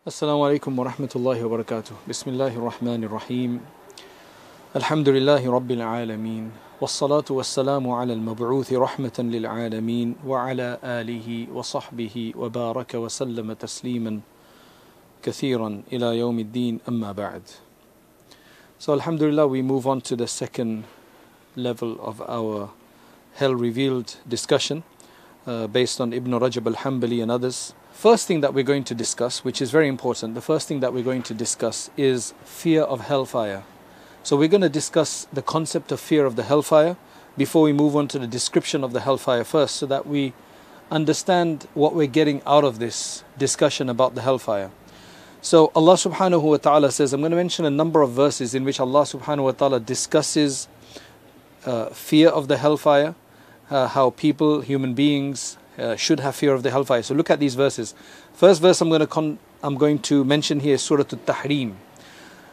السلام عليكم ورحمة الله وبركاته. بسم الله الرحمن الرحيم. الحمد لله رب العالمين والصلاة والسلام على المبعوث رحمة للعالمين وعلى آله وصحبه وبارك وسلم تسليما كثيرا إلى يوم الدين. أما بعد So Alhamdulillah we move on to the second level of our Hell Revealed discussion uh, based on Ibn Rajab al-Hanbali and others. First thing that we're going to discuss, which is very important, the first thing that we're going to discuss is fear of hellfire. So we're going to discuss the concept of fear of the hellfire before we move on to the description of the hellfire first, so that we understand what we're getting out of this discussion about the hellfire. So Allah subhanahu wa ta'ala says, I'm going to mention a number of verses in which Allah subhanahu wa ta'ala discusses uh, fear of the hellfire, uh, how people, human beings, uh, should have fear of the hellfire. So look at these verses. First verse I'm going to con- I'm going to mention here is Surah Al-Tahrim.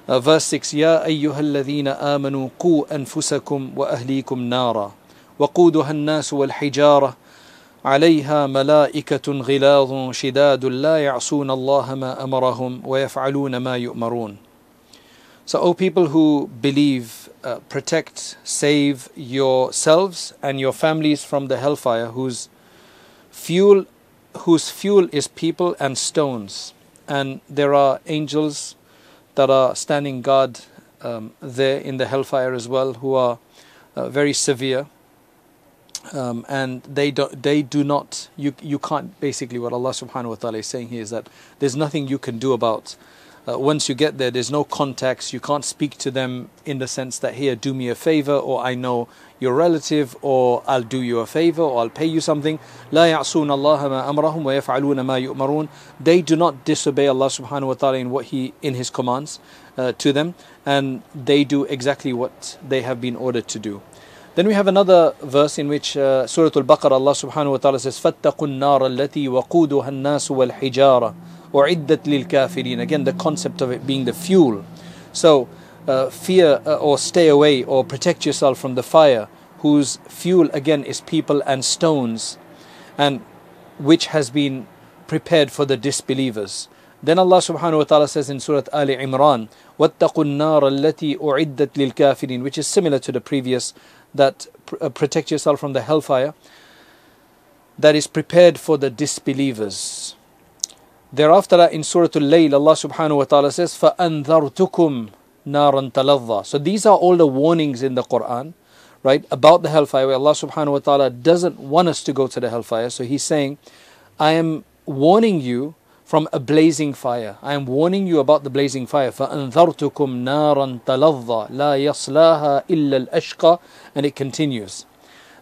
Uh, verse 6 يا أيها الذين آمنوا قوا أنفسكم وأهليكم نارا وقودها الناس والحجارة عليها ملائكة غلاظ شداد لا يعصون الله ما أمرهم ويفعلون ما يؤمرون So, O people who believe, uh, protect, save yourselves and your families from the hellfire, whose fuel whose fuel is people and stones. And there are angels that are standing guard um, there in the hellfire as well who are uh, very severe. Um, and they do, they do not you you can't basically what Allah subhanahu wa ta'ala is saying here is that there's nothing you can do about uh, once you get there there's no contacts you can't speak to them in the sense that here do me a favor or I know your relative or I'll do you a favor or I'll pay you something لا يعصون الله ما أمرهم ويفعلون ما يؤمرون they do not disobey Allah subhanahu wa ta'ala in what he in his commands uh, to them and they do exactly what they have been ordered to do then we have another verse in which uh, Surah Al-Baqarah Allah subhanahu wa ta'ala says فَاتَّقُوا النَّارَ الَّتِي وَقُودُهَا النَّاسُ وَالْحِجَارَةُ وَعِدَّتْ لِلْكَافِرِينَ Again the concept of it being the fuel so uh, fear uh, or stay away or protect yourself from the fire whose fuel again is people and stones and which has been prepared for the disbelievers then Allah subhanahu wa ta'ala says in Surah Ali Imran وَاتَّقُوا النَّارَ الَّتِي أُعِدَّتْ لِلْكَافِرِينَ which is similar to the previous that pr- uh, protect yourself from the hellfire that is prepared for the disbelievers thereafter in Surah Al-Layl Allah subhanahu wa ta'ala says فَأَنذَرْتُكُمْ نَارًا تَلَظَّى so these are all the warnings in the Quran right about the hellfire where Allah subhanahu wa ta'ala doesn't want us to go to the hellfire so he's saying I am warning you from a blazing fire I am warning you about the blazing fire فأنذرتكم نارا تلظى لا يصلاها إلا الأشقى and it continues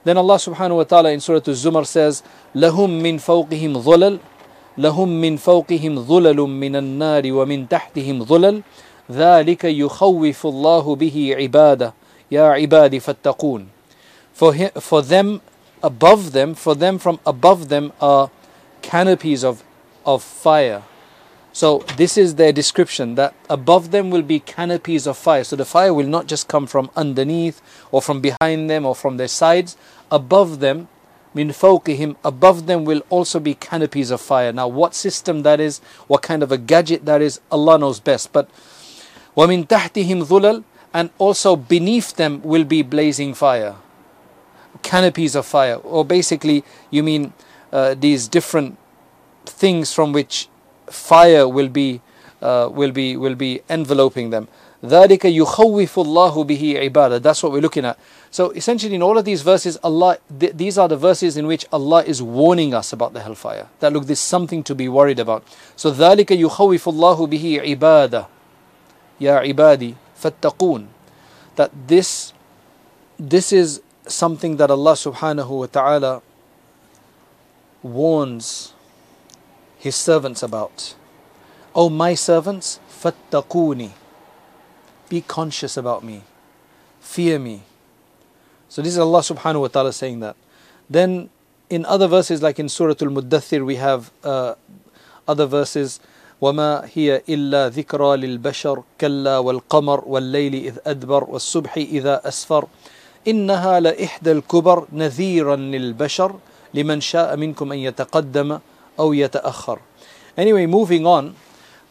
then Allah subhanahu wa ta'ala in Surah Al-Zumar says لهم من فوقهم ظلل لهم من فوقهم ظلل من النار ومن تحتهم ظلل ذلك يخوف الله به عباده يا عبادي فاتقون for, him, for them above them for them from above them are canopies of, of fire so this is their description that above them will be canopies of fire so the fire will not just come from underneath or from behind them or from their sides above them min fawqihim above them will also be canopies of fire now what system that is what kind of a gadget that is Allah knows best but وَمِن تَحْتِهِمْ ظُلَلْ and also beneath them will be blazing fire canopies of fire or basically you mean uh, these different things from which fire will be uh, will be will be enveloping them ذَلِكَ يُخَوِّفُ اللَّهُ بِهِ عِبَادَ That's what we're looking at. So essentially in all of these verses, Allah, th- these are the verses in which Allah is warning us about the hellfire. That look, there's something to be worried about. So ذَلِكَ يُخَوِّفُ اللَّهُ بِهِ عِبَادَ يَا عِبَادِي فَاتَّقُونَ That this, this is something that Allah subhanahu wa ta'ala warns His servants about. O my servants, فَاتَّقُونِ Be conscious about me. Fear me. So this is Allah subhanahu wa ta'ala saying that. Then in other verses like in Surah Al-Muddathir we have uh, other verses وما هي إلا ذكرى للبشر كلا والقمر والليل إذ أدبر والصبح إذا أسفر إنها لإحدى الكبر نذيرا للبشر لمن شاء منكم أن يتقدم أو يتأخر Anyway, moving on,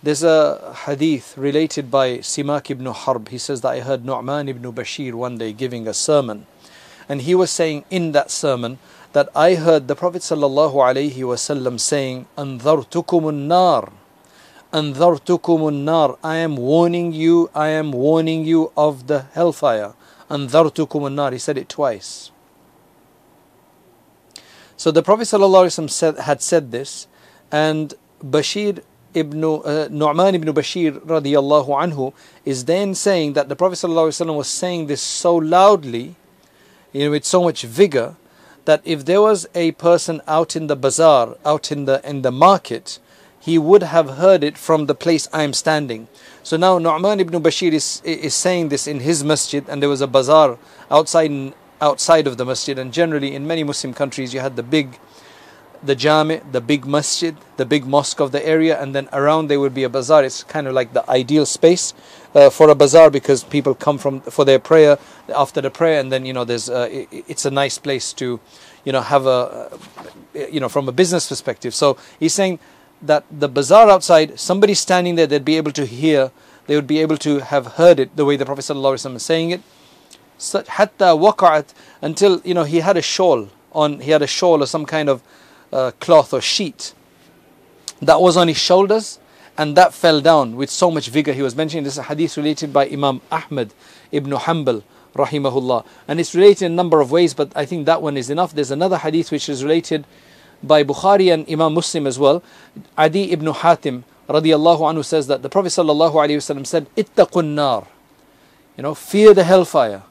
there's a hadith related by Simak ibn Harb. He says that I heard Nu'man ibn Bashir one day giving a sermon. And he was saying in that sermon that I heard the Prophet sallallahu alaihi wasallam saying, "Anzartukum nar, anzartukum nar." I am warning you. I am warning you of the hellfire. Anzartukum nar. He said it twice. So the Prophet wasallam said, had said this, and Bashir ibn uh, Nu'man ibn Bashir radiallahu anhu is then saying that the Prophet ﷺ was saying this so loudly, you know, with so much vigor, that if there was a person out in the bazaar, out in the in the market, he would have heard it from the place I am standing. So now Nu'man ibn Bashir is is saying this in his masjid, and there was a bazaar outside outside of the masjid, and generally in many Muslim countries you had the big the jami, the big masjid, the big mosque of the area, and then around there would be a bazaar. It's kind of like the ideal space uh, for a bazaar because people come from for their prayer after the prayer, and then you know there's uh, it, it's a nice place to, you know, have a, you know, from a business perspective. So he's saying that the bazaar outside, somebody standing there, they'd be able to hear, they would be able to have heard it the way the Prophet ﷺ is saying it. Hatta waqa'at until you know he had a shawl on, he had a shawl or some kind of uh, cloth or sheet that was on his shoulders and that fell down with so much vigor. He was mentioning this hadith related by Imam Ahmad ibn Hanbal rahimahullah and it's related in a number of ways but I think that one is enough. There's another hadith which is related by Bukhari and Imam Muslim as well. Adi ibn Hatim radiallahu anhu says that the Prophet sallallahu alaihi wasallam said, "Ittaqun nar," you know, fear the hellfire.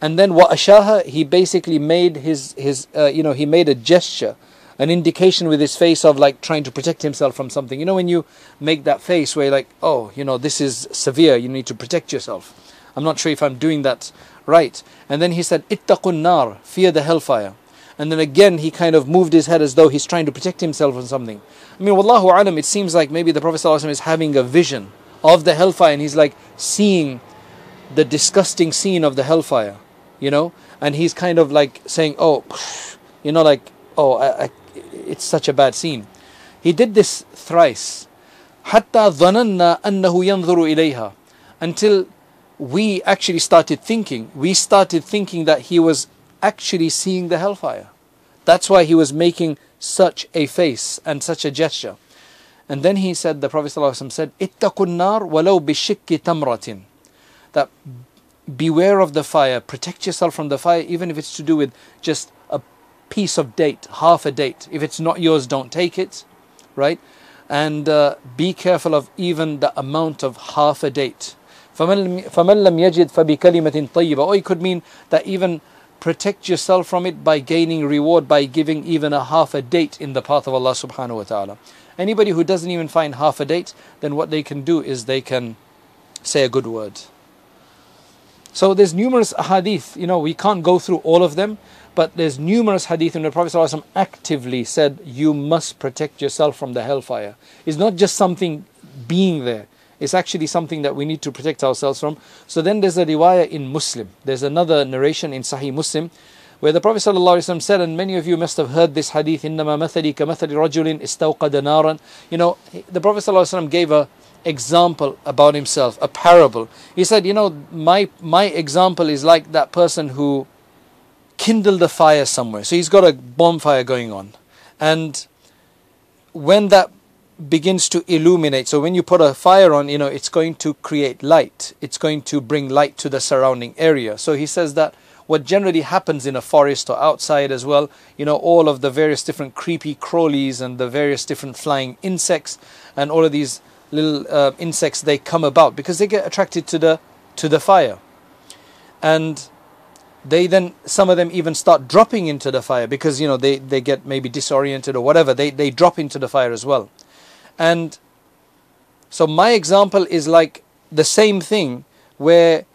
And then wa ashaha, he basically made his his uh, you know he made a gesture an indication with his face of like trying to protect himself from something. You know, when you make that face where you're like, oh, you know, this is severe, you need to protect yourself. I'm not sure if I'm doing that right. And then he said, ittaqun nar, fear the hellfire. And then again, he kind of moved his head as though he's trying to protect himself from something. I mean, wallahu alam, it seems like maybe the Prophet ﷺ is having a vision of the hellfire and he's like seeing the disgusting scene of the hellfire, you know? And he's kind of like saying, oh, you know, like, oh, I, I, it's such a bad scene. He did this thrice. حتى ظننا أنه ينظر إليها until we actually started thinking we started thinking that he was actually seeing the hellfire that's why he was making such a face and such a gesture and then he said the prophet ﷺ said اتقوا النار ولو بشك تمرة that beware of the fire protect yourself from the fire even if it's to do with just piece of date, half a date. If it's not yours, don't take it, right? And uh, be careful of even the amount of half a date. فَمَنْ لَمْ يَجِدْ فَبِكَلِمَةٍ طَيِّبَةٍ Or it could mean that even protect yourself from it by gaining reward by giving even a half a date in the path of Allah subhanahu wa ta'ala. Anybody who doesn't even find half a date, then what they can do is they can say a good word. So there's numerous hadith, you know, we can't go through all of them, but there's numerous hadith in the Prophet ﷺ actively said, you must protect yourself from the hellfire. It's not just something being there. It's actually something that we need to protect ourselves from. So then there's a riwayah in Muslim. There's another narration in Sahih Muslim where the Prophet ﷺ said, and many of you must have heard this hadith, إِنَّمَا مَثَلِي كَمَثَلِ رَجُلٍ اسْتَوْقَدَ نَارًا You know, the Prophet ﷺ gave a example about himself, a parable. He said, you know, my, my example is like that person who kindled a fire somewhere. So he's got a bonfire going on. And when that begins to illuminate, so when you put a fire on, you know, it's going to create light. It's going to bring light to the surrounding area. So he says that what generally happens in a forest or outside as well, you know, all of the various different creepy crawlies and the various different flying insects and all of these little uh, insects, they come about because they get attracted to the to the fire. And they then some of them even start dropping into the fire because you know they, they get maybe disoriented or whatever. They, they drop into the fire as well. And so my example is like the same thing where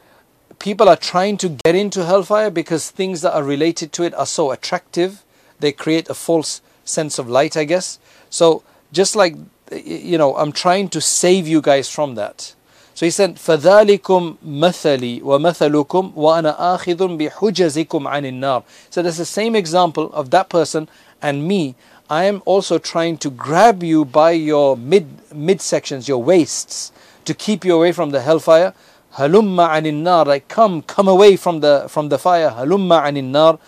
people are trying to get into hellfire because things that are related to it are so attractive. They create a false sense of light i guess. So just like you know i'm trying to save you guys from that so he said, فَذَلِكُمْ مَثَلِي وَمَثَلُكُمْ وَأَنَا آخِذٌ بِحُجَزِكُمْ عَنِ النَّارِ So that's the same example of that person and me. I am also trying to grab you by your mid midsections, your waists, to keep you away from the hellfire. Halumma anin nar, like come, come away from the from the fire. Halumma anin nar,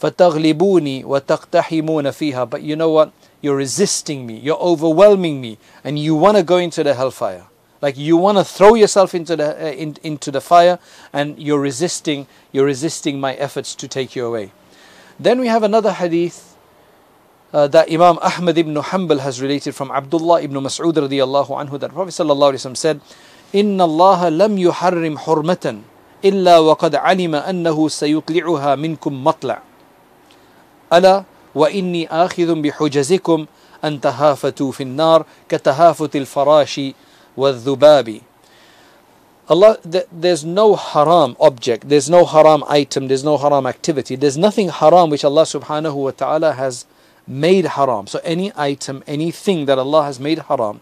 fataglibuni wa taqtahimuna fiha. But you know what? You're resisting me. You're overwhelming me, and you want to go into the hellfire. like you want to throw yourself into the uh, in, into the fire and you're resisting you're resisting my efforts to take you away then we have another hadith uh, that Imam Ahmad ibn Hanbal has related from Abdullah ibn Mas'ud radiyallahu anhu that Prophet sallallahu alaihi wasallam said inna Allah lam yuharrim hurmatan illa wa qad alima annahu sayutli'uha minkum matla' ala wa inni akhidhun bihujazikum an tahafatu fi an-nar ka farashi. والذباب Allah, there's no haram object, there's no haram item, there's no haram activity, there's nothing haram which Allah subhanahu wa ta'ala has made haram. So any item, anything that Allah has made haram,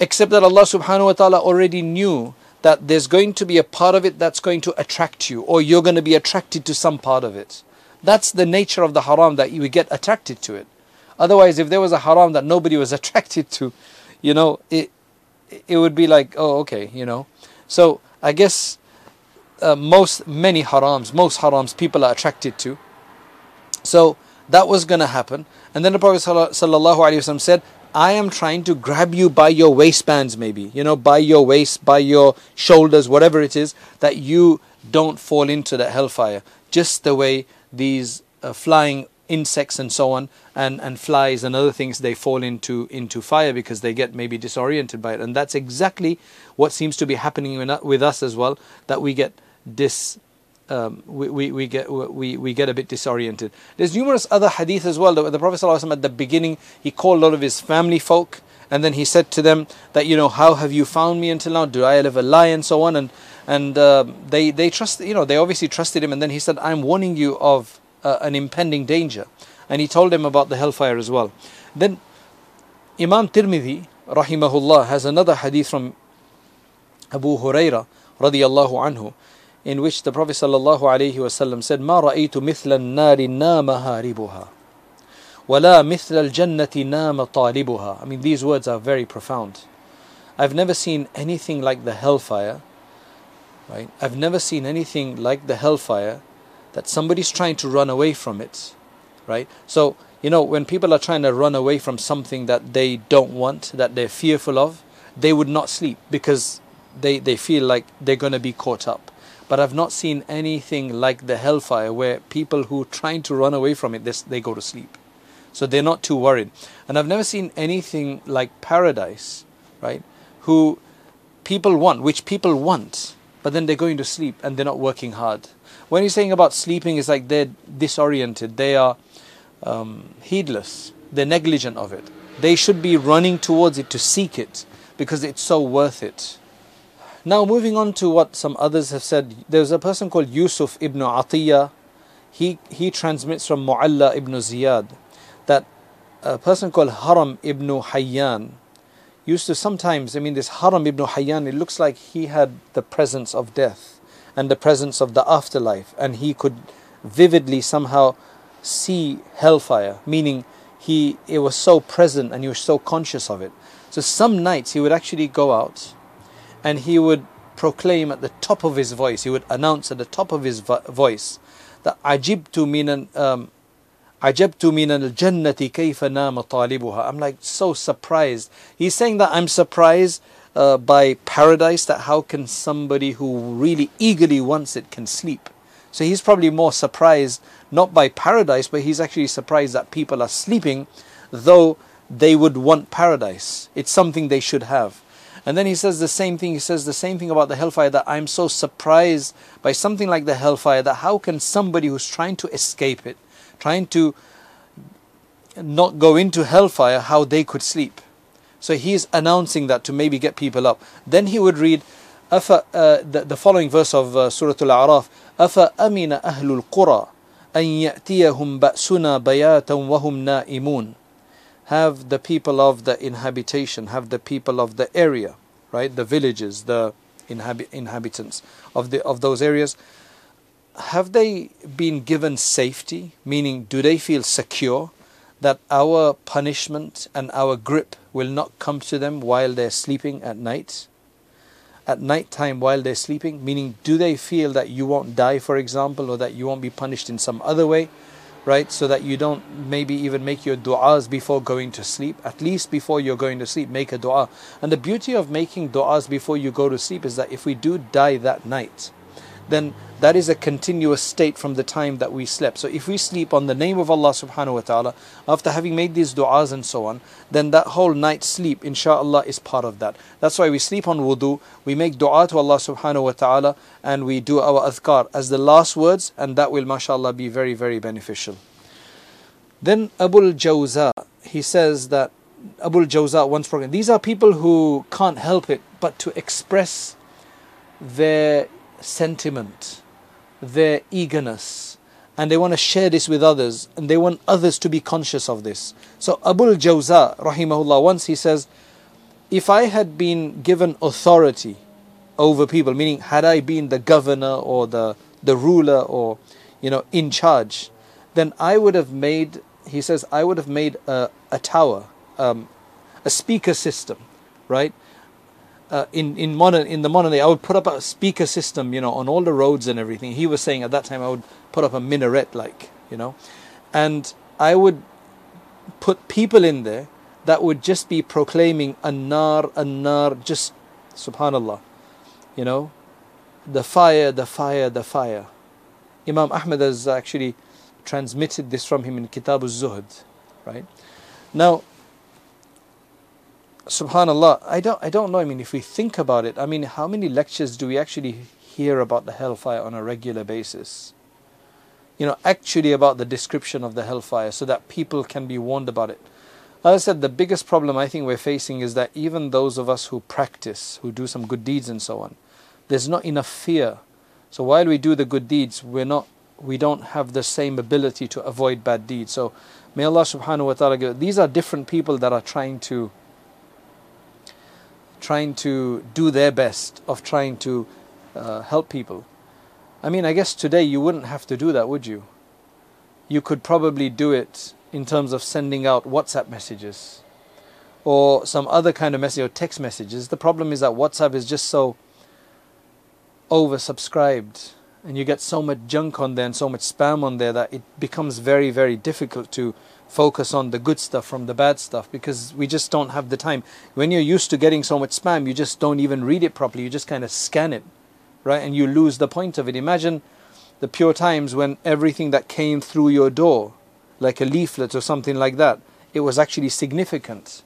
except that Allah subhanahu wa ta'ala already knew that there's going to be a part of it that's going to attract you, or you're going to be attracted to some part of it. That's the nature of the haram that you get attracted to it. Otherwise, if there was a haram that nobody was attracted to, you know, it it would be like, oh, okay, you know. So I guess uh, most many harams, most harams people are attracted to. So that was going to happen. And then the Prophet ﷺ said, I am trying to grab you by your waistbands, maybe, you know, by your waist, by your shoulders, whatever it is, that you don't fall into the hellfire. Just the way these uh, flying insects and so on, and, and flies and other things, they fall into, into fire because they get maybe disoriented by it. And that's exactly what seems to be happening with us as well, that we get dis um, we, we, we, get we, we get a bit disoriented. There's numerous other hadith as well. The, the Prophet ﷺ at the beginning he called a lot of his family folk and then he said to them that you know how have you found me until now? Do I live a lie and so on and and uh, they they trust you know they obviously trusted him and then he said I'm warning you of uh, an impending danger. And he told them about the hellfire as well. Then Imam Tirmidhi, rahimahullah, has another hadith from Abu Huraira, radiyallahu anhu, in which the Prophet sallallahu alaihi wasallam said, "Ma ra'aytu mithla nari nama haribuha, wala mithla al-jannati nama talibuha." I mean, these words are very profound. I've never seen anything like the hellfire. Right? I've never seen anything like the hellfire that somebody's trying to run away from it, right? So, you know, when people are trying to run away from something that they don't want, that they're fearful of, they would not sleep because they, they feel like they're going to be caught up. But I've not seen anything like the hellfire where people who are trying to run away from it, they, they go to sleep. So they're not too worried. And I've never seen anything like paradise, right? Who people want, which people want, but then they're going to sleep and they're not working hard. When he's saying about sleeping, it's like they're disoriented, they are um, heedless, they're negligent of it. They should be running towards it to seek it because it's so worth it. Now, moving on to what some others have said, there's a person called Yusuf ibn Atiyah. He, he transmits from Mu'alla ibn Ziyad that a person called Haram ibn Hayyan used to sometimes, I mean, this Haram ibn Hayyan, it looks like he had the presence of death and the presence of the afterlife, and he could vividly somehow see hellfire, meaning he it was so present and he was so conscious of it. So some nights he would actually go out and he would proclaim at the top of his voice, he would announce at the top of his vo- voice that Ajibtu minan um, Ajabtu min al-jannati kayfa. I'm like so surprised. He's saying that I'm surprised uh, by paradise that how can somebody who really eagerly wants it can sleep. So he's probably more surprised not by paradise, but he's actually surprised that people are sleeping, though they would want paradise. It's something they should have. And then he says the same thing. He says the same thing about the hellfire that I'm so surprised by something like the hellfire that how can somebody who's trying to escape it, trying to not go into hellfire, how they could sleep. So he's announcing that to maybe get people up. Then he would read uh, the, the following verse of uh, Surah Al-A'raf أَفَأَمِنَ أَهْلُ الْقُرَى أَن يَأْتِيَهُمْ بَأْسُنَا بَيَاتًا وَهُمْ نَائِمُونَ have the people of the inhabitation, have the people of the area, right? The villages, the inhabi- inhabitants of the of those areas. Have they been given safety? Meaning, do they feel secure? That our punishment and our grip will not come to them while they're sleeping at night? At night time while they're sleeping? Meaning, do they feel that you won't die, for example, or that you won't be punished in some other way? Right? So that you don't maybe even make your du'as before going to sleep. At least before you're going to sleep, make a du'a. And the beauty of making du'as before you go to sleep is that if we do die that night, then that is a continuous state from the time that we slept. So if we sleep on the name of Allah subhanahu wa ta'ala, after having made these du'as and so on, then that whole night sleep, inshallah, is part of that. That's why we sleep on wudu, we make du'a to Allah subhanahu wa ta'ala, and we do our adhkar as the last words, and that will, mashallah, be very, very beneficial. Then Abul Jawza, he says that Abul Jawza once spoken, these are people who can't help it but to express their sentiment, their eagerness, and they want to share this with others, and they want others to be conscious of this. So Abul Jawza, rahimahullah, once he says, if I had been given authority over people, meaning had I been the governor or the, the ruler or you know in charge, then I would have made he says I would have made a, a tower, um, a speaker system, right? Uh, in in modern in the modern day, I would put up a speaker system, you know, on all the roads and everything. He was saying at that time I would put up a minaret, like you know, and I would put people in there that would just be proclaiming anar anar, just subhanallah, you know, the fire, the fire, the fire. Imam Ahmad has actually transmitted this from him in Kitab al-Zuhd, right? Now, subhanallah i don't i don't know i mean if we think about it i mean how many lectures do we actually hear about the hellfire on a regular basis? You know actually about the description of the hellfire so that people can be warned about it. As i said the biggest problem i think we're facing is that even those of us who practice who do some good deeds and so on there's not enough fear. So while we do the good deeds we're not we don't have the same ability to avoid bad deeds. So may allah subhanahu wa ta'ala give these are different people that are trying to trying to do their best of trying to uh, help people. I mean, I guess today you wouldn't have to do that, would you? You could probably do it in terms of sending out WhatsApp messages or some other kind of message or text messages. The problem is that WhatsApp is just so oversubscribed and you get so much junk on there and so much spam on there that it becomes very, very difficult to focus on the good stuff from the bad stuff because we just don't have the time. When you're used to getting so much spam, you just don't even read it properly. You just kind of scan it, right? And you lose the point of it. Imagine the pure times when everything that came through your door, like a leaflet or something like that, it was actually significant.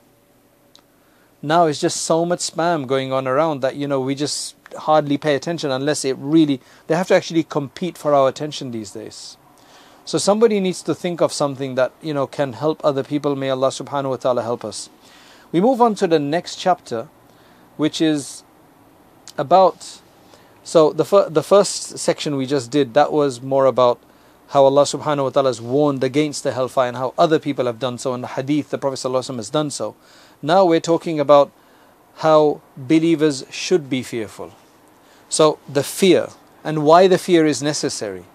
Now it's just so much spam going on around that you know we just hardly pay attention unless it really they have to actually compete for our attention these days. So somebody needs to think of something that you know can help other people. May Allah subhanahu wa ta'ala help us. We move on to the next chapter, which is about so the fir- the first section we just did that was more about how Allah subhanahu wa ta'ala has warned against the hellfire and how other people have done so in the hadith the Prophet has done so. Now we're talking about how believers should be fearful. So the fear and why the fear is necessary.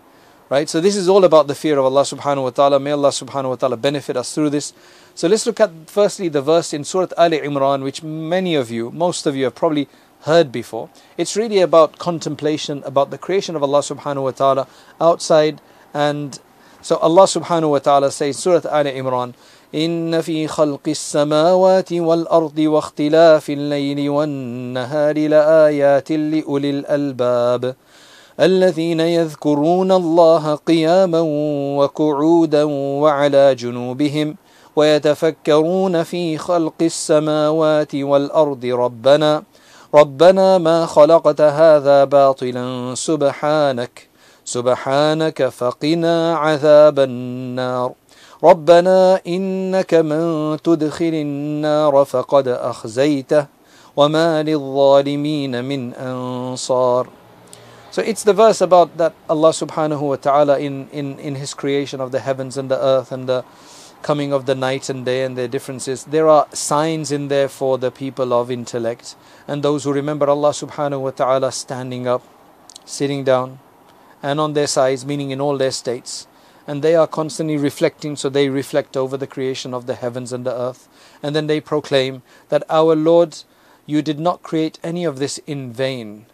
Right? So this is all about the fear of Allah subhanahu wa ta'ala. May Allah subhanahu wa ta'ala benefit us through this. So let's look at firstly the verse in Surah Ali Imran, which many of you, most of you have probably heard before. It's really about contemplation, about the creation of Allah subhanahu wa ta'ala outside. And so Allah subhanahu wa ta'ala says, Surah Ali Imran, إن في خلق السماوات والأرض واختلاف الليل والنهار لآيات لأولي الألباب الذين يذكرون الله قياما وقعودا وعلى جنوبهم ويتفكرون في خلق السماوات والأرض ربنا ربنا ما خلقت هذا باطلا سبحانك سبحانك فقنا عذاب النار. ربنا إنك من تدخل النار فقد أخزيته وما للظالمين من أنصار. So it's the verse about that Allah subhanahu wa ta'ala in, in, in His creation of the heavens and the earth and the coming of the night and day and their differences. There are signs in there for the people of intellect and those who remember Allah subhanahu wa ta'ala standing up, sitting down, and on their sides, meaning in all their states. and they are constantly reflecting, so they reflect over the creation of the heavens and the earth. And then they proclaim that our Lord, you did not create any of this in vain.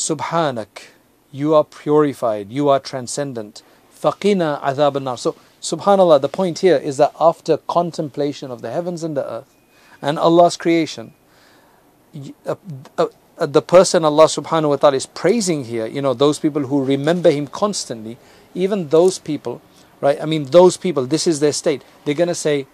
Subhanak, you are purified, you are transcendent. Faqina adhab nar. So, subhanAllah, the point here is that after contemplation of the heavens and the earth and Allah's creation, the person Allah subhanahu wa ta'ala is praising here, you know, those people who remember Him constantly, even those people, right? I mean, those people, this is their state. They're going to say,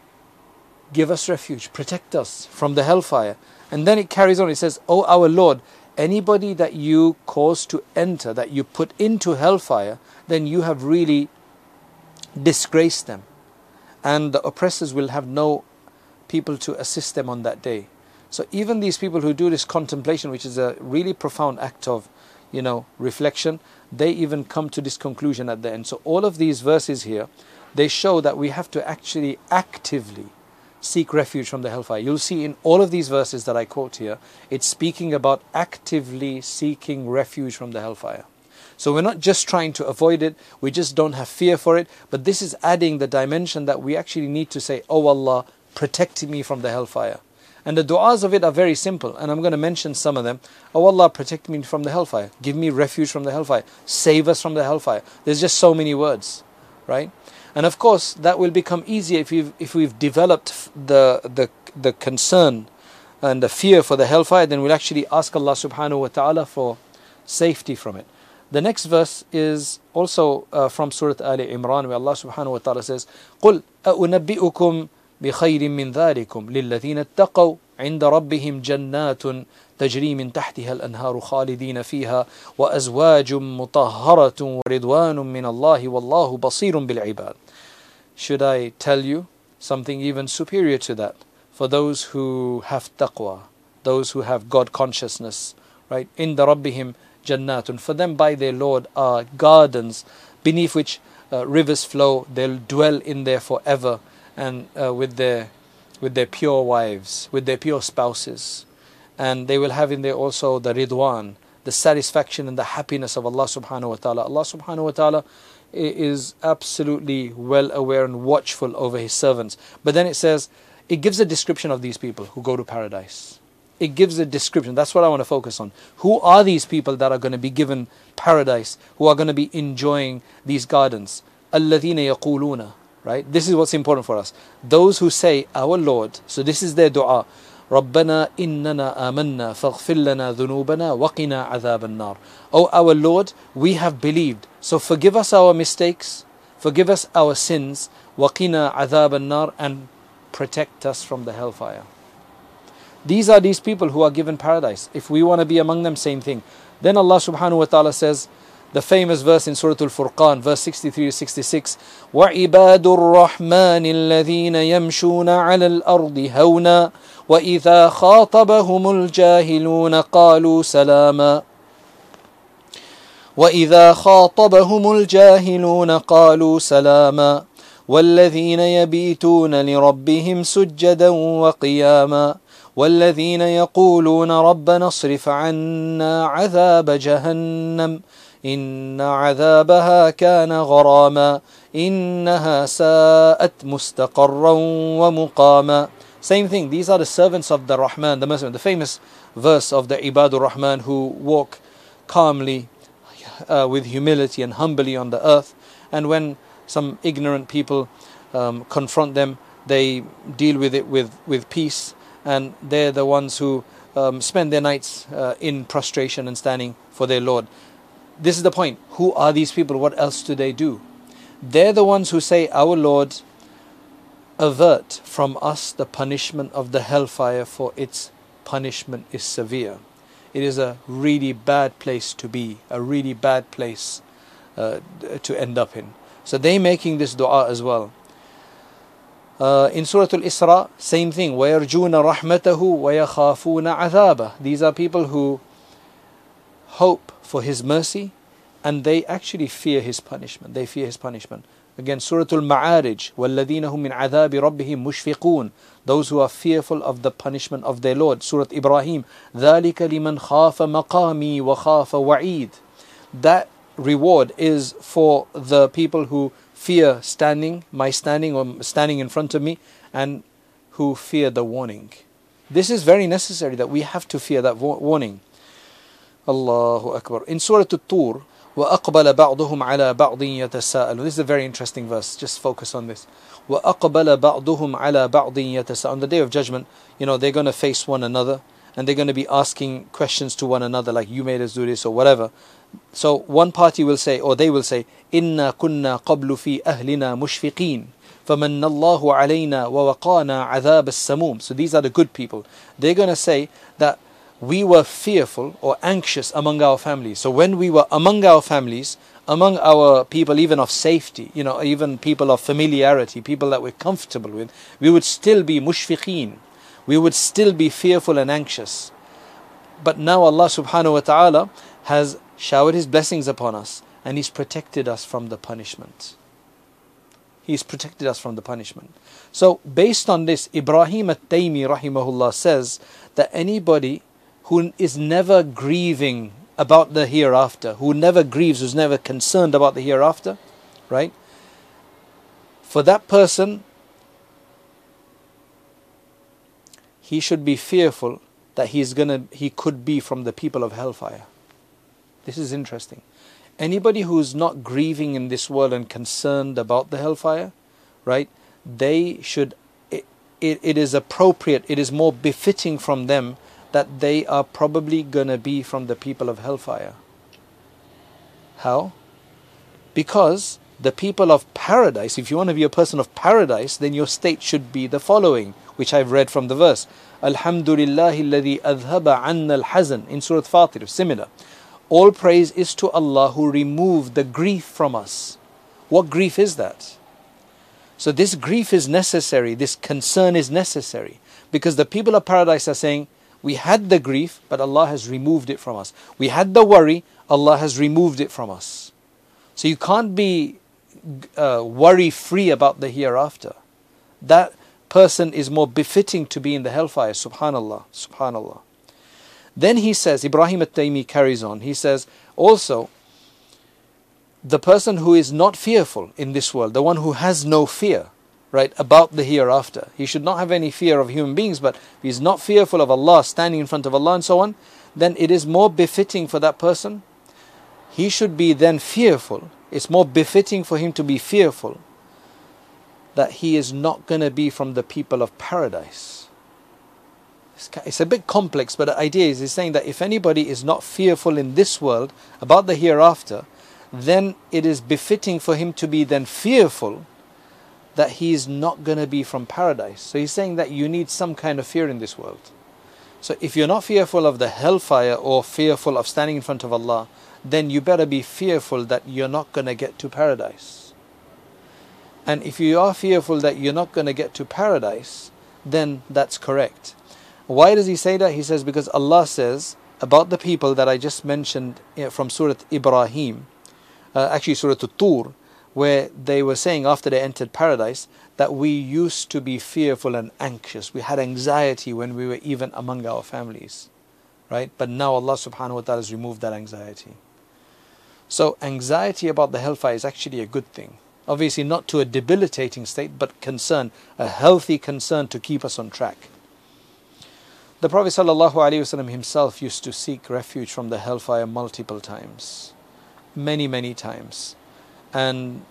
Give us refuge, protect us from the hellfire. And then it carries on, it says, Oh, our Lord, anybody that you cause to enter, that you put into hellfire, then you have really disgraced them. And the oppressors will have no people to assist them on that day. So even these people who do this contemplation, which is a really profound act of, you know, reflection, they even come to this conclusion at the end. So all of these verses here, they show that we have to actually actively seek refuge from the hellfire. You'll see in all of these verses that I quote here, it's speaking about actively seeking refuge from the hellfire. So we're not just trying to avoid it, we just don't have fear for it, but this is adding the dimension that we actually need to say, Oh Allah, protect me from the hellfire. And the du'as of it are very simple, and I'm going to mention some of them. Oh Allah, protect me from the hellfire. Give me refuge from the hellfire. Save us from the hellfire. There's just so many words, right? And of course, that will become easier if we've, if we've developed the, the, the concern and the fear for the hellfire, then we'll actually ask Allah subhanahu wa ta'ala for safety from it. The next verse is also uh, from Surah Ali Imran, where Allah subhanahu wa ta'ala says, قُلْ أَؤُنَبِّئُكُمْ بخير من ذلكم للذين اتقوا عند ربهم جنات تجري من تحتها الانهار خالدين فيها وازواج مطهره ورضوان من الله والله بصير بالعباد should I tell you something even superior to that for those who have taqwa, those who have God consciousness, right? In the Rabbihim Jannatun. For them by their Lord are gardens beneath which uh, rivers flow. They'll dwell in there forever and uh, with their with their pure wives, with their pure spouses, and they will have in there also the ridwan, the satisfaction and the happiness of Allah Subhanahu wa Taala. Allah Subhanahu wa Taala is absolutely well aware and watchful over His servants. But then it says it gives a description of these people who go to paradise. It gives a description. That's what I want to focus on. Who are these people that are going to be given paradise? Who are going to be enjoying these gardens? الذين يقولون Right? This is what's important for us. Those who say, Our Lord, so this is their dua. ربنا إننا آمنا فاغفر لنا ذنوبنا وقنا عذاب النار. Oh our Lord, we have believed. So forgive us our mistakes, forgive us our sins, وقنا عذاب النار and protect us from the hellfire. These are these people who are given paradise. If we want to be among them, same thing. Then Allah subhanahu wa ta'ala says, the famous verse in Surah Al-Furqan, verse 63 to 66, وَعِبَادُ الرَّحْمَنِ الَّذِينَ يَمْشُونَ عَلَى الْأَرْضِ هَوْنًا وَإِذَا خَاطَبَهُمُ الْجَاهِلُونَ قَالُوا سَلَامًا. وإذا خاطبهم الجاهلون قالوا سلاما. والذين يبيتون لربهم سجدا وقياما. والذين يقولون ربنا اصرف عنا عذاب جهنم. إن عذابها كان غراما. إنها ساءت مستقرا ومقاما. Same thing, these are the servants of the Rahman, the Muslim, the famous verse of the Ibadur Rahman who walk calmly uh, with humility and humbly on the earth. And when some ignorant people um, confront them, they deal with it with, with peace. And they're the ones who um, spend their nights uh, in prostration and standing for their Lord this is the point. Who are these people? What else do they do? They're the ones who say, Our Lord, avert from us the punishment of the hellfire, for its punishment is severe. It is a really bad place to be, a really bad place uh, to end up in. So they making this dua as well. Uh, in Surah Al-Isra, same thing. وَيَرْجُونَ رَحْمَتَهُ وَيَخَافُونَ عَذَابَهُ These are people who hope for His mercy and they actually fear His punishment. They fear His punishment. Again, Surah Al-Ma'arij, وَالَّذِينَ هُمْ مِنْ عَذَابِ رَبِّهِمْ مُشْفِقُونَ Those who are fearful of the punishment of their Lord. Surah Ibrahim, ذَلِكَ لِمَنْ خَافَ مَقَامِي وَخَافَ وَعِيدٍ That reward is for the people who fear standing, my standing or standing in front of me, and who fear the warning. This is very necessary that we have to fear that warning. Allahu Akbar. In Surah At-Tur, وَأَقْبَلَ بَعْضُهُمْ عَلَى بَعْضٍ يَتَسَاءَلُونَ This is a very interesting verse. Just focus on this. وَأَقْبَلَ بَعْضُهُمْ عَلَى بَعْضٍ يَتَسَاءَلُونَ On the day of judgment, you know, they're going to face one another and they're going to be asking questions to one another like you made us do this or whatever. So one party will say, or they will say, إِنَّا كُنَّا قَبْلُ فِي أَهْلِنَا مُشْفِقِينَ فَمَنَّ اللَّهُ عَلَيْنَا وَوَقَانَا عَذَابَ السَّمُومِ So these are the good people. They're going to say that we were fearful or anxious among our families. So when we were among our families, among our people even of safety, you know, even people of familiarity, people that we're comfortable with, we would still be mushfiqeen. We would still be fearful and anxious. But now Allah subhanahu wa ta'ala has showered His blessings upon us and He's protected us from the punishment. He's protected us from the punishment. So, based on this, Ibrahim at Taymi rahimahullah says that anybody who is never grieving about the hereafter, who never grieves, who's never concerned about the hereafter, right? For that person, he should be fearful that he's gonna he could be from the people of hellfire. This is interesting. Anybody who's not grieving in this world and concerned about the hellfire, right? They should it, it, it is appropriate, it is more befitting from them that they are probably gonna be from the people of hellfire. How? Because the people of paradise, if you want to be a person of paradise, then your state should be the following, which I've read from the verse. Alhamdulillah alladhi adhaba anna al-hazan in Surah Fatir, similar. All praise is to Allah who removed the grief from us. What grief is that? So this grief is necessary, this concern is necessary. Because the people of paradise are saying, we had the grief, but Allah has removed it from us. We had the worry, Allah has removed it from us. So you can't be uh, worry free about the hereafter. That person is more befitting to be in the hellfire. Subhanallah. Subhanallah. Then he says, Ibrahim at Taymi carries on, he says, also, the person who is not fearful in this world, the one who has no fear, right, about the hereafter, he should not have any fear of human beings, but if he's not fearful of Allah, standing in front of Allah and so on, then it is more befitting for that person. He should be then fearful it's more befitting for him to be fearful that he is not going to be from the people of paradise. It's a bit complex, but the idea is he's saying that if anybody is not fearful in this world about the hereafter, then it is befitting for him to be then fearful that he is not going to be from paradise. So he's saying that you need some kind of fear in this world. So if you're not fearful of the hellfire or fearful of standing in front of Allah, then you better be fearful that you're not going to get to paradise. And if you are fearful that you're not going to get to paradise, then that's correct. Why does he say that? He says, because Allah says about the people that I just mentioned eh, from Surah Ibrahim, uh, actually Surah Tur, where they were saying after they entered paradise that we used to be fearful and anxious. We had anxiety when we were even among our families. Right? But now Allah subhanahu wa ta'ala has removed that anxiety. So, anxiety about the hellfire is actually a good thing. Obviously, not to a debilitating state, but concern, a healthy concern to keep us on track. The Prophet ﷺ himself used to seek refuge from the hellfire multiple times, many, many times And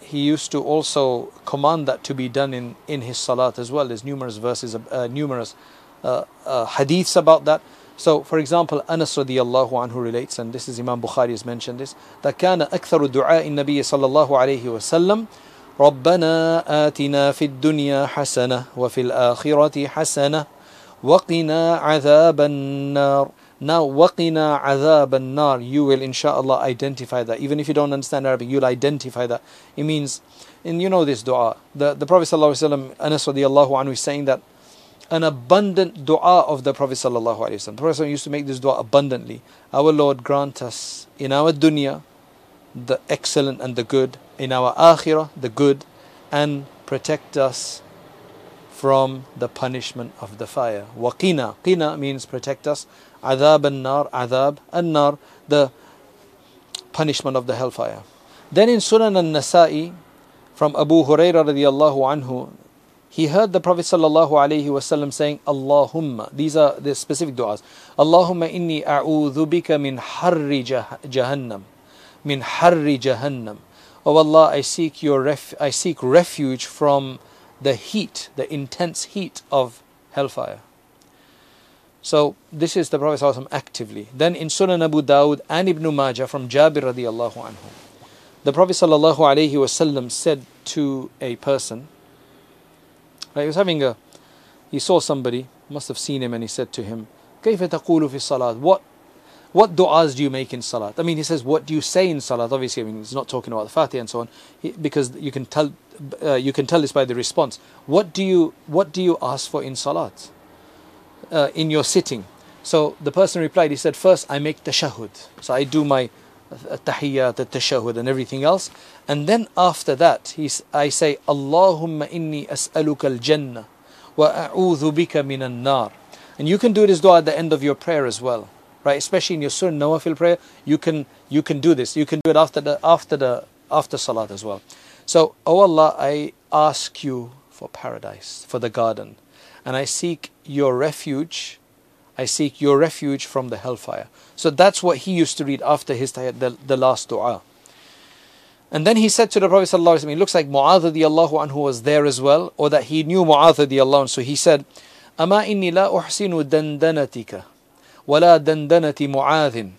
he used to also command that to be done in, in his salat as well. There's numerous verses, uh, numerous uh, uh, hadiths about that. So, for example, Anas radiallahu anhu relates, and this is Imam Bukhari has mentioned this, that كان أكثر دعاء النبي صلى الله عليه وسلم ربنا آتنا في الدنيا حسنة وفي الآخرة حسنة وقنا عذاب النار now, waqina azab an-nar. You will, inshallah, identify that. Even if you don't understand Arabic, you'll identify that. It means, and you know this du'a. The, the Prophet sallallahu Anas radiallahu anhu is saying that an abundant du'a of the Prophet sallallahu alaihi wasallam. The Prophet used to make this du'a abundantly. Our Lord grant us in our dunya the excellent and the good, in our akhirah the good, and protect us from the punishment of the fire. Waqina. Qina means protect us Adab an-nar, adab an-nar, the punishment of the hellfire. Then in Sunan al-Nasa'i, from Abu Hurairah radiallahu anhu, he heard the Prophet sallallahu alaihi wasallam saying, Allahumma. These are the specific du'as. Allahumma inni a'udhu bika min harri jahannam. Min harri jahannam. Oh Allah, I seek your ref- I seek refuge from the heat, the intense heat of hellfire. So this is the Prophet ﷺ actively. Then in Sunan Abu Dawud and Ibn Majah from Jabir radiallahu anhu, the Prophet sallallahu alaihi wasallam said to a person, right, he was having a, he saw somebody, must have seen him, and he said to him, كيف تقول في الصلاة? What what du'as do you make in salat? I mean, he says, what do you say in salat? Obviously, I mean, he's not talking about the Fatiha and so on, he, because you can tell, uh, you can tell this by the response. What do you, what do you ask for in salat? Uh, in your sitting. So the person replied, he said, first I make tashahud. So I do my tahiyyat, tashahud and everything else. And then after that, he's, I say, Allahumma inni as'aluka al-jannah wa a'udhu bika min nar And you can do this dua at the end of your prayer as well right? Especially in your sunnah nawafil prayer, you can you can do this. You can do it after the after the after salat as well. So, oh Allah, I ask you for paradise, for the garden, and I seek your refuge. I seek your refuge from the hellfire. So that's what he used to read after his tahiyyat, the, the last dua. And then he said to the Prophet ﷺ, it looks like Mu'adh allah anhu was there as well, or that he knew Mu'adh radiallahu anhu. So he said, أما inni la uhsinu دندنتك ولا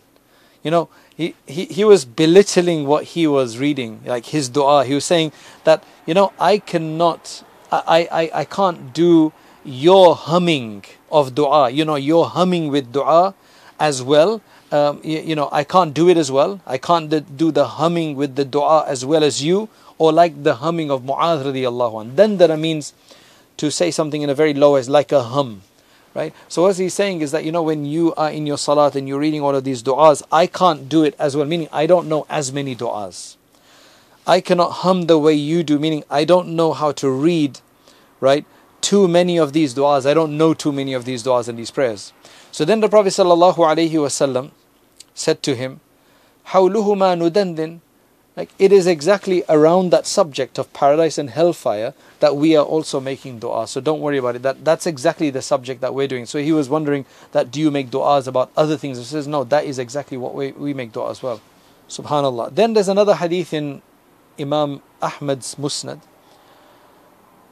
You know, he, he, he was belittling what he was reading, like his dua. He was saying that, you know, I cannot, I, I, I can't do your humming of dua, you know, your humming with dua as well. Um, you, you, know, I can't do it as well. I can't do the humming with the dua as well as you, or like the humming of Mu'adh radiallahu anh. Dandana means to say something in a very low, as like a hum right? So what he's saying is that you know when you are in your salat and you're reading all of these du'as, I can't do it as well, meaning I don't know as many du'as. I cannot hum the way you do, meaning I don't know how to read, right? Too many of these du'as. I don't know too many of these du'as and these prayers. So then the Prophet ﷺ said to him, حَوْلُهُمَا نُدَنْدٍ like it is exactly around that subject of paradise and hellfire that we are also making dua. So don't worry about it. That that's exactly the subject that we're doing. So he was wondering that do you make du'as about other things? He says, No, that is exactly what we, we make dua as well. Subhanallah. Then there's another hadith in Imam Ahmad's Musnad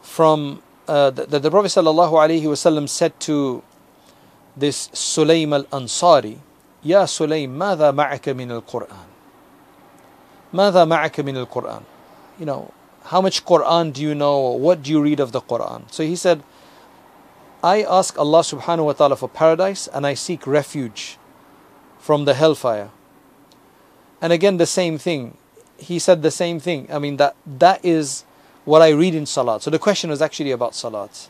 from uh, the, the, the Prophet ﷺ said to this Sulaym al Ansari, Ya Sulaym, ماذا معك من القرآن? ماذا معك من القرآن? You know, how much Quran do you know? What do you read of the Quran? So he said, I ask Allah subhanahu wa ta'ala for paradise and I seek refuge from the hellfire. And again, the same thing. He said the same thing. I mean, that that is what I read in Salat. So the question was actually about Salat.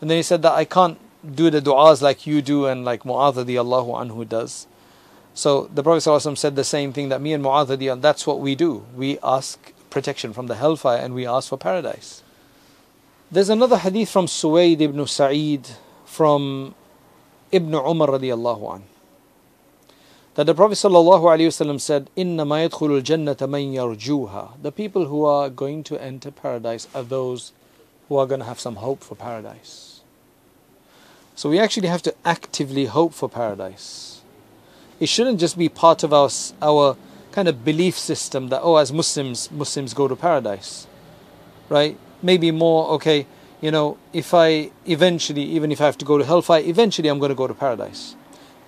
And then he said that I can't do the du'as like you do and like Mu'adh Allahu anhu does. So the Prophet ﷺ said the same thing that me and Mu'adh, that's what we do. We ask protection from the hellfire and we ask for paradise. There's another hadith from Suwayd ibn Sa'id from Ibn Umar radiallahu an that the Prophet ﷺ said, "Inna yadkhulul jannata man yarjuha." The people who are going to enter paradise are those who are going to have some hope for paradise. So we actually have to actively hope for paradise. It shouldn't just be part of our our kind of belief system that oh, as Muslims, Muslims go to paradise, right? Maybe more okay. You know, if I eventually, even if I have to go to hellfire, eventually I'm going to go to paradise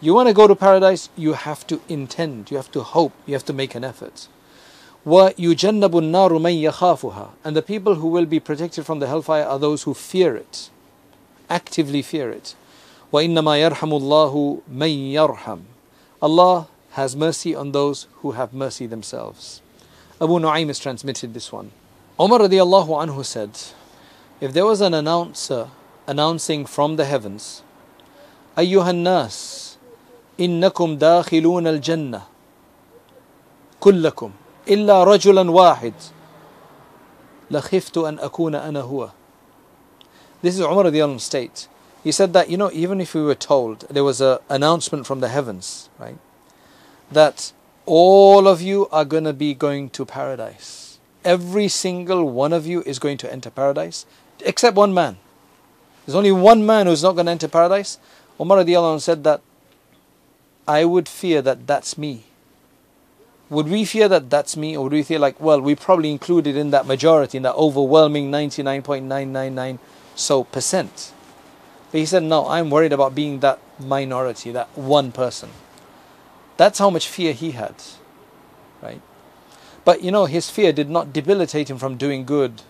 you want to go to paradise you have to intend you have to hope you have to make an effort وَيُجَنَّبُ النَّارُ مَنْ يَخَافُهَا And the people who will be protected from the hellfire are those who fear it, actively fear it. وَإِنَّمَا يَرْحَمُ اللَّهُ مَنْ يَرْحَمُ Allah has mercy on those who have mercy themselves. Abu Nu'aym has transmitted this one. Umar radiallahu anhu said, if there was an announcer announcing from the heavens, أيها الناس إنكم داخلون الجنة كلكم إلا رجلا واحد لخفت أن أكون أنا هو This is Umar radiallahu anhu state. He said that, you know, even if we were told, there was an announcement from the heavens, right? That all of you are going to be going to paradise. every single one of you is going to enter paradise, except one man. There's only one man who's not going to enter paradise. Umar radiallahu said that I would fear that that's me. Would we fear that that's me, or would we feel like, well, we probably included in that majority, in that overwhelming 99.999 so percent? But he said, no, I'm worried about being that minority, that one person. That's how much fear he had, right? But you know, his fear did not debilitate him from doing good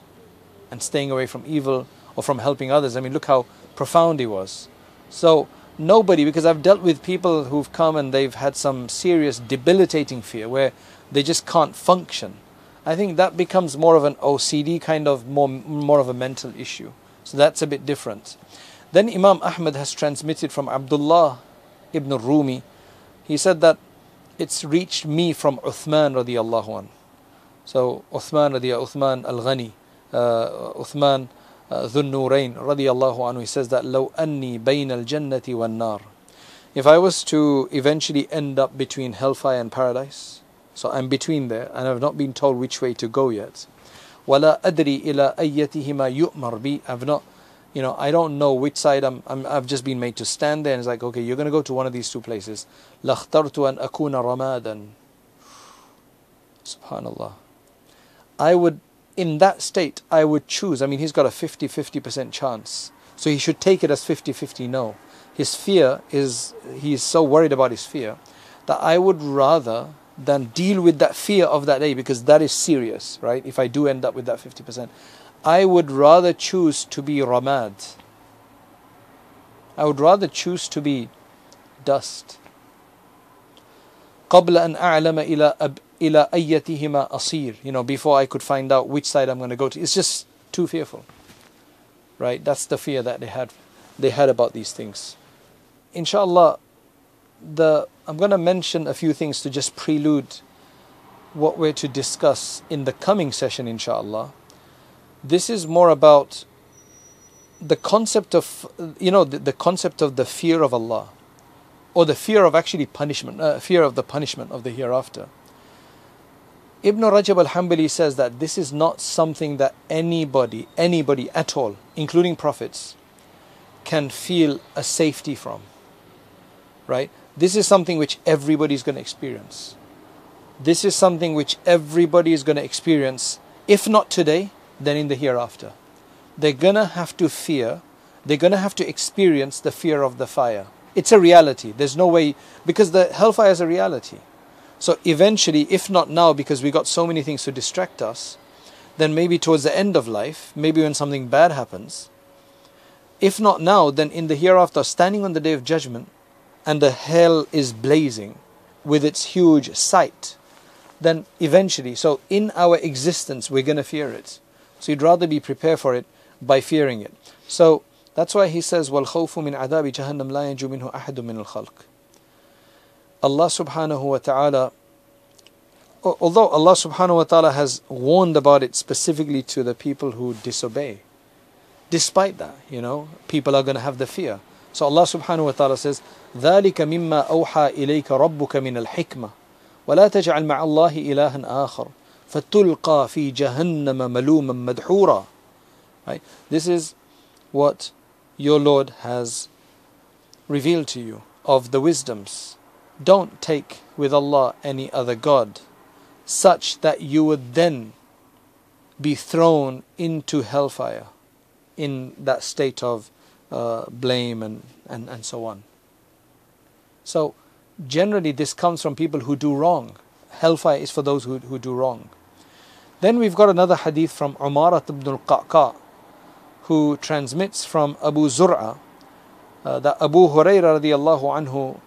and staying away from evil or from helping others. I mean, look how profound he was. So, nobody, because I've dealt with people who've come and they've had some serious debilitating fear where they just can't function. I think that becomes more of an OCD kind of more, more of a mental issue. So that's a bit different. Then Imam Ahmad has transmitted from Abdullah ibn Rumi. He said that it's reached me from Uthman radiallahu an. So Uthman radiallahu Uthman al-Ghani, uh, Uthman ذو النورين رضي الله عنه he says that لو أني بين الجنة والنار if I was to eventually end up between hellfire and paradise so I'm between there and I've not been told which way to go yet ولا أدري إلى أيتهما يؤمر بي I've not you know I don't know which side I'm, I'm I've just been made to stand there and it's like okay you're going to go to one of these two places لاخترت أن أكون رمادا subhanallah I would in that state, I would choose. I mean, he's got a 50 50% chance. So he should take it as 50 50 no. His fear is, he is so worried about his fear that I would rather than deal with that fear of that day because that is serious, right? If I do end up with that 50%, I would rather choose to be ramad. I would rather choose to be dust. قبل أن أعلم إلى أب ila ayyatihima asir, you know, before I could find out which side I'm going to go to. It's just too fearful. Right? That's the fear that they had they had about these things. Inshallah, the I'm going to mention a few things to just prelude what we're to discuss in the coming session, inshallah. This is more about the concept of, you know, the, the concept of the fear of Allah, or the fear of actually punishment, uh, fear of the punishment of the hereafter. Ibn Rajab al Hanbali says that this is not something that anybody, anybody at all, including prophets, can feel a safety from. Right? This is something which everybody is going to experience. This is something which everybody is going to experience, if not today, then in the hereafter. They're going to have to fear, they're going to have to experience the fear of the fire. It's a reality. There's no way, because the hellfire is a reality. So eventually, if not now, because we got so many things to distract us, then maybe towards the end of life, maybe when something bad happens, if not now, then in the hereafter, standing on the day of judgment, and the hell is blazing with its huge sight, then eventually, so in our existence, we're going to fear it. So you'd rather be prepared for it by fearing it. So that's why he says, وَالْخَوْفُ مِنْ عَذَابِ جَهَنَّمْ لَا يَنْجُو مِنْهُ أَحَدٌ مِنَ الْخَلْقِ Allah subhanahu wa ta'ala, although Allah subhanahu wa ta'ala has warned about it specifically to the people who disobey, despite that, you know, people are going to have the fear. So Allah subhanahu wa ta'ala says, ذلك مما أوحى إليك ربك من الحكمة ولا تجعل مع الله إلها آخر فتلقى في جهنم ملوما مدحورا right? This is what your Lord has revealed to you of the wisdoms don't take with Allah any other God, such that you would then be thrown into hellfire in that state of uh, blame and, and, and so on. So, generally, this comes from people who do wrong. Hellfire is for those who, who do wrong. Then we've got another hadith from Umarat ibn al-Qaqa, who transmits from Abu Zur'a uh, that Abu Hurairah radiallahu anhu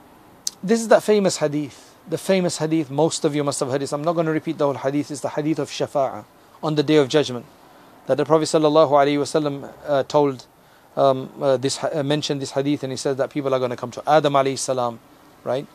this is that famous hadith. The famous hadith, most of you must have heard this. I'm not going to repeat the whole hadith. It's the hadith of Shafa'ah on the day of judgment. That the Prophet ﷺ, uh, told, um, uh, this, uh, mentioned this hadith and he said that people are going to come to Adam alayhi salam, right?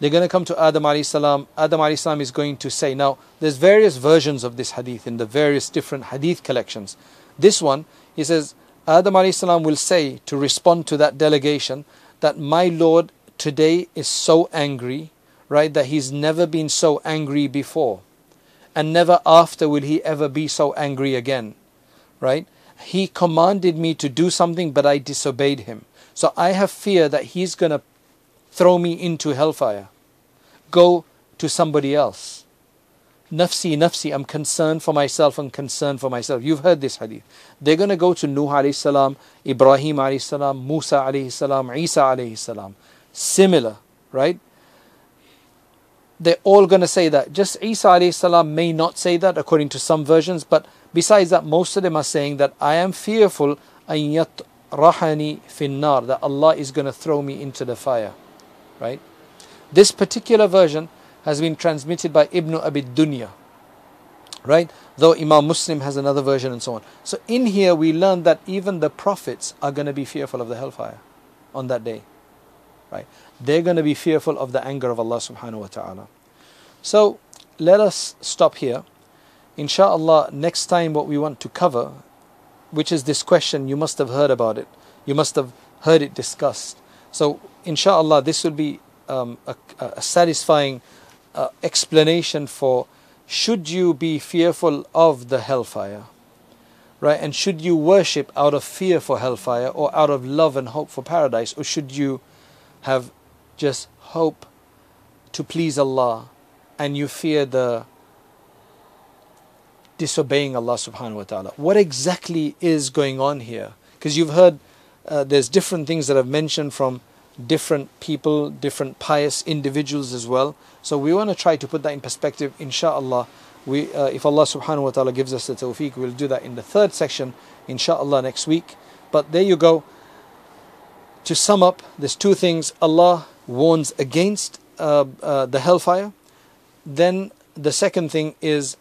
They're going to come to Adam alayhi salam. Adam alayhi salam is going to say, now there's various versions of this hadith in the various different hadith collections. This one, he says, Adam alayhi salam will say to respond to that delegation that my Lord today is so angry, right, that he's never been so angry before. and never after will he ever be so angry again. Right? He commanded me to do something, but I disobeyed him. So I have fear that he's going to throw me into hellfire. Go to somebody else. Nafsi, nafsi, I'm concerned for myself and concerned for myself. You've heard this hadith. They're going to go to Nuh salam, Ibrahim salam, Musa salam, Isa salam. Similar, right? They're all going to say that. Just Isa salam may not say that according to some versions, but besides that, most of them are saying that I am fearful an yatrahani finnar, that Allah is going to throw me into the fire, right? This particular version has been transmitted by Ibn Abi Dunya. Right? Though Imam Muslim has another version and so on. So in here we learn that even the prophets are going to be fearful of the hellfire on that day. Right? They're going to be fearful of the anger of Allah subhanahu wa ta'ala. So let us stop here. Insha'Allah, next time what we want to cover, which is this question, you must have heard about it. You must have heard it discussed. So, insha'Allah, this will be um, a, a satisfying uh, explanation for should you be fearful of the hellfire right and should you worship out of fear for hellfire or out of love and hope for paradise or should you have just hope to please Allah and you fear the disobeying Allah subhanahu wa ta'ala what exactly is going on here because you've heard uh, there's different things that I've mentioned from different people, different pious individuals as well. So we want to try to put that in perspective, inshallah. We, uh, if Allah subhanahu wa ta'ala gives us the tawfiq, we'll do that in the third section, inshallah, next week. But there you go. To sum up, there's two things. Allah warns against uh, uh, the hellfire. Then the second thing is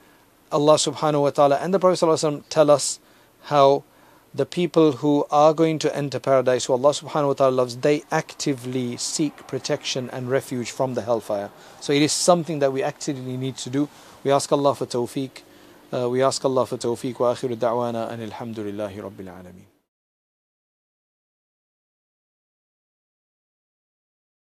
Allah subhanahu wa ta'ala and the Prophet tell us how the people who are going to enter paradise, who Allah subhanahu wa ta'ala loves, they actively seek protection and refuge from the hellfire. So it is something that we actively need to do. We ask Allah for tawfiq. Uh, we ask Allah for tawfiq wa akhiru da'wana and alhamdulillahi rabbil alameen.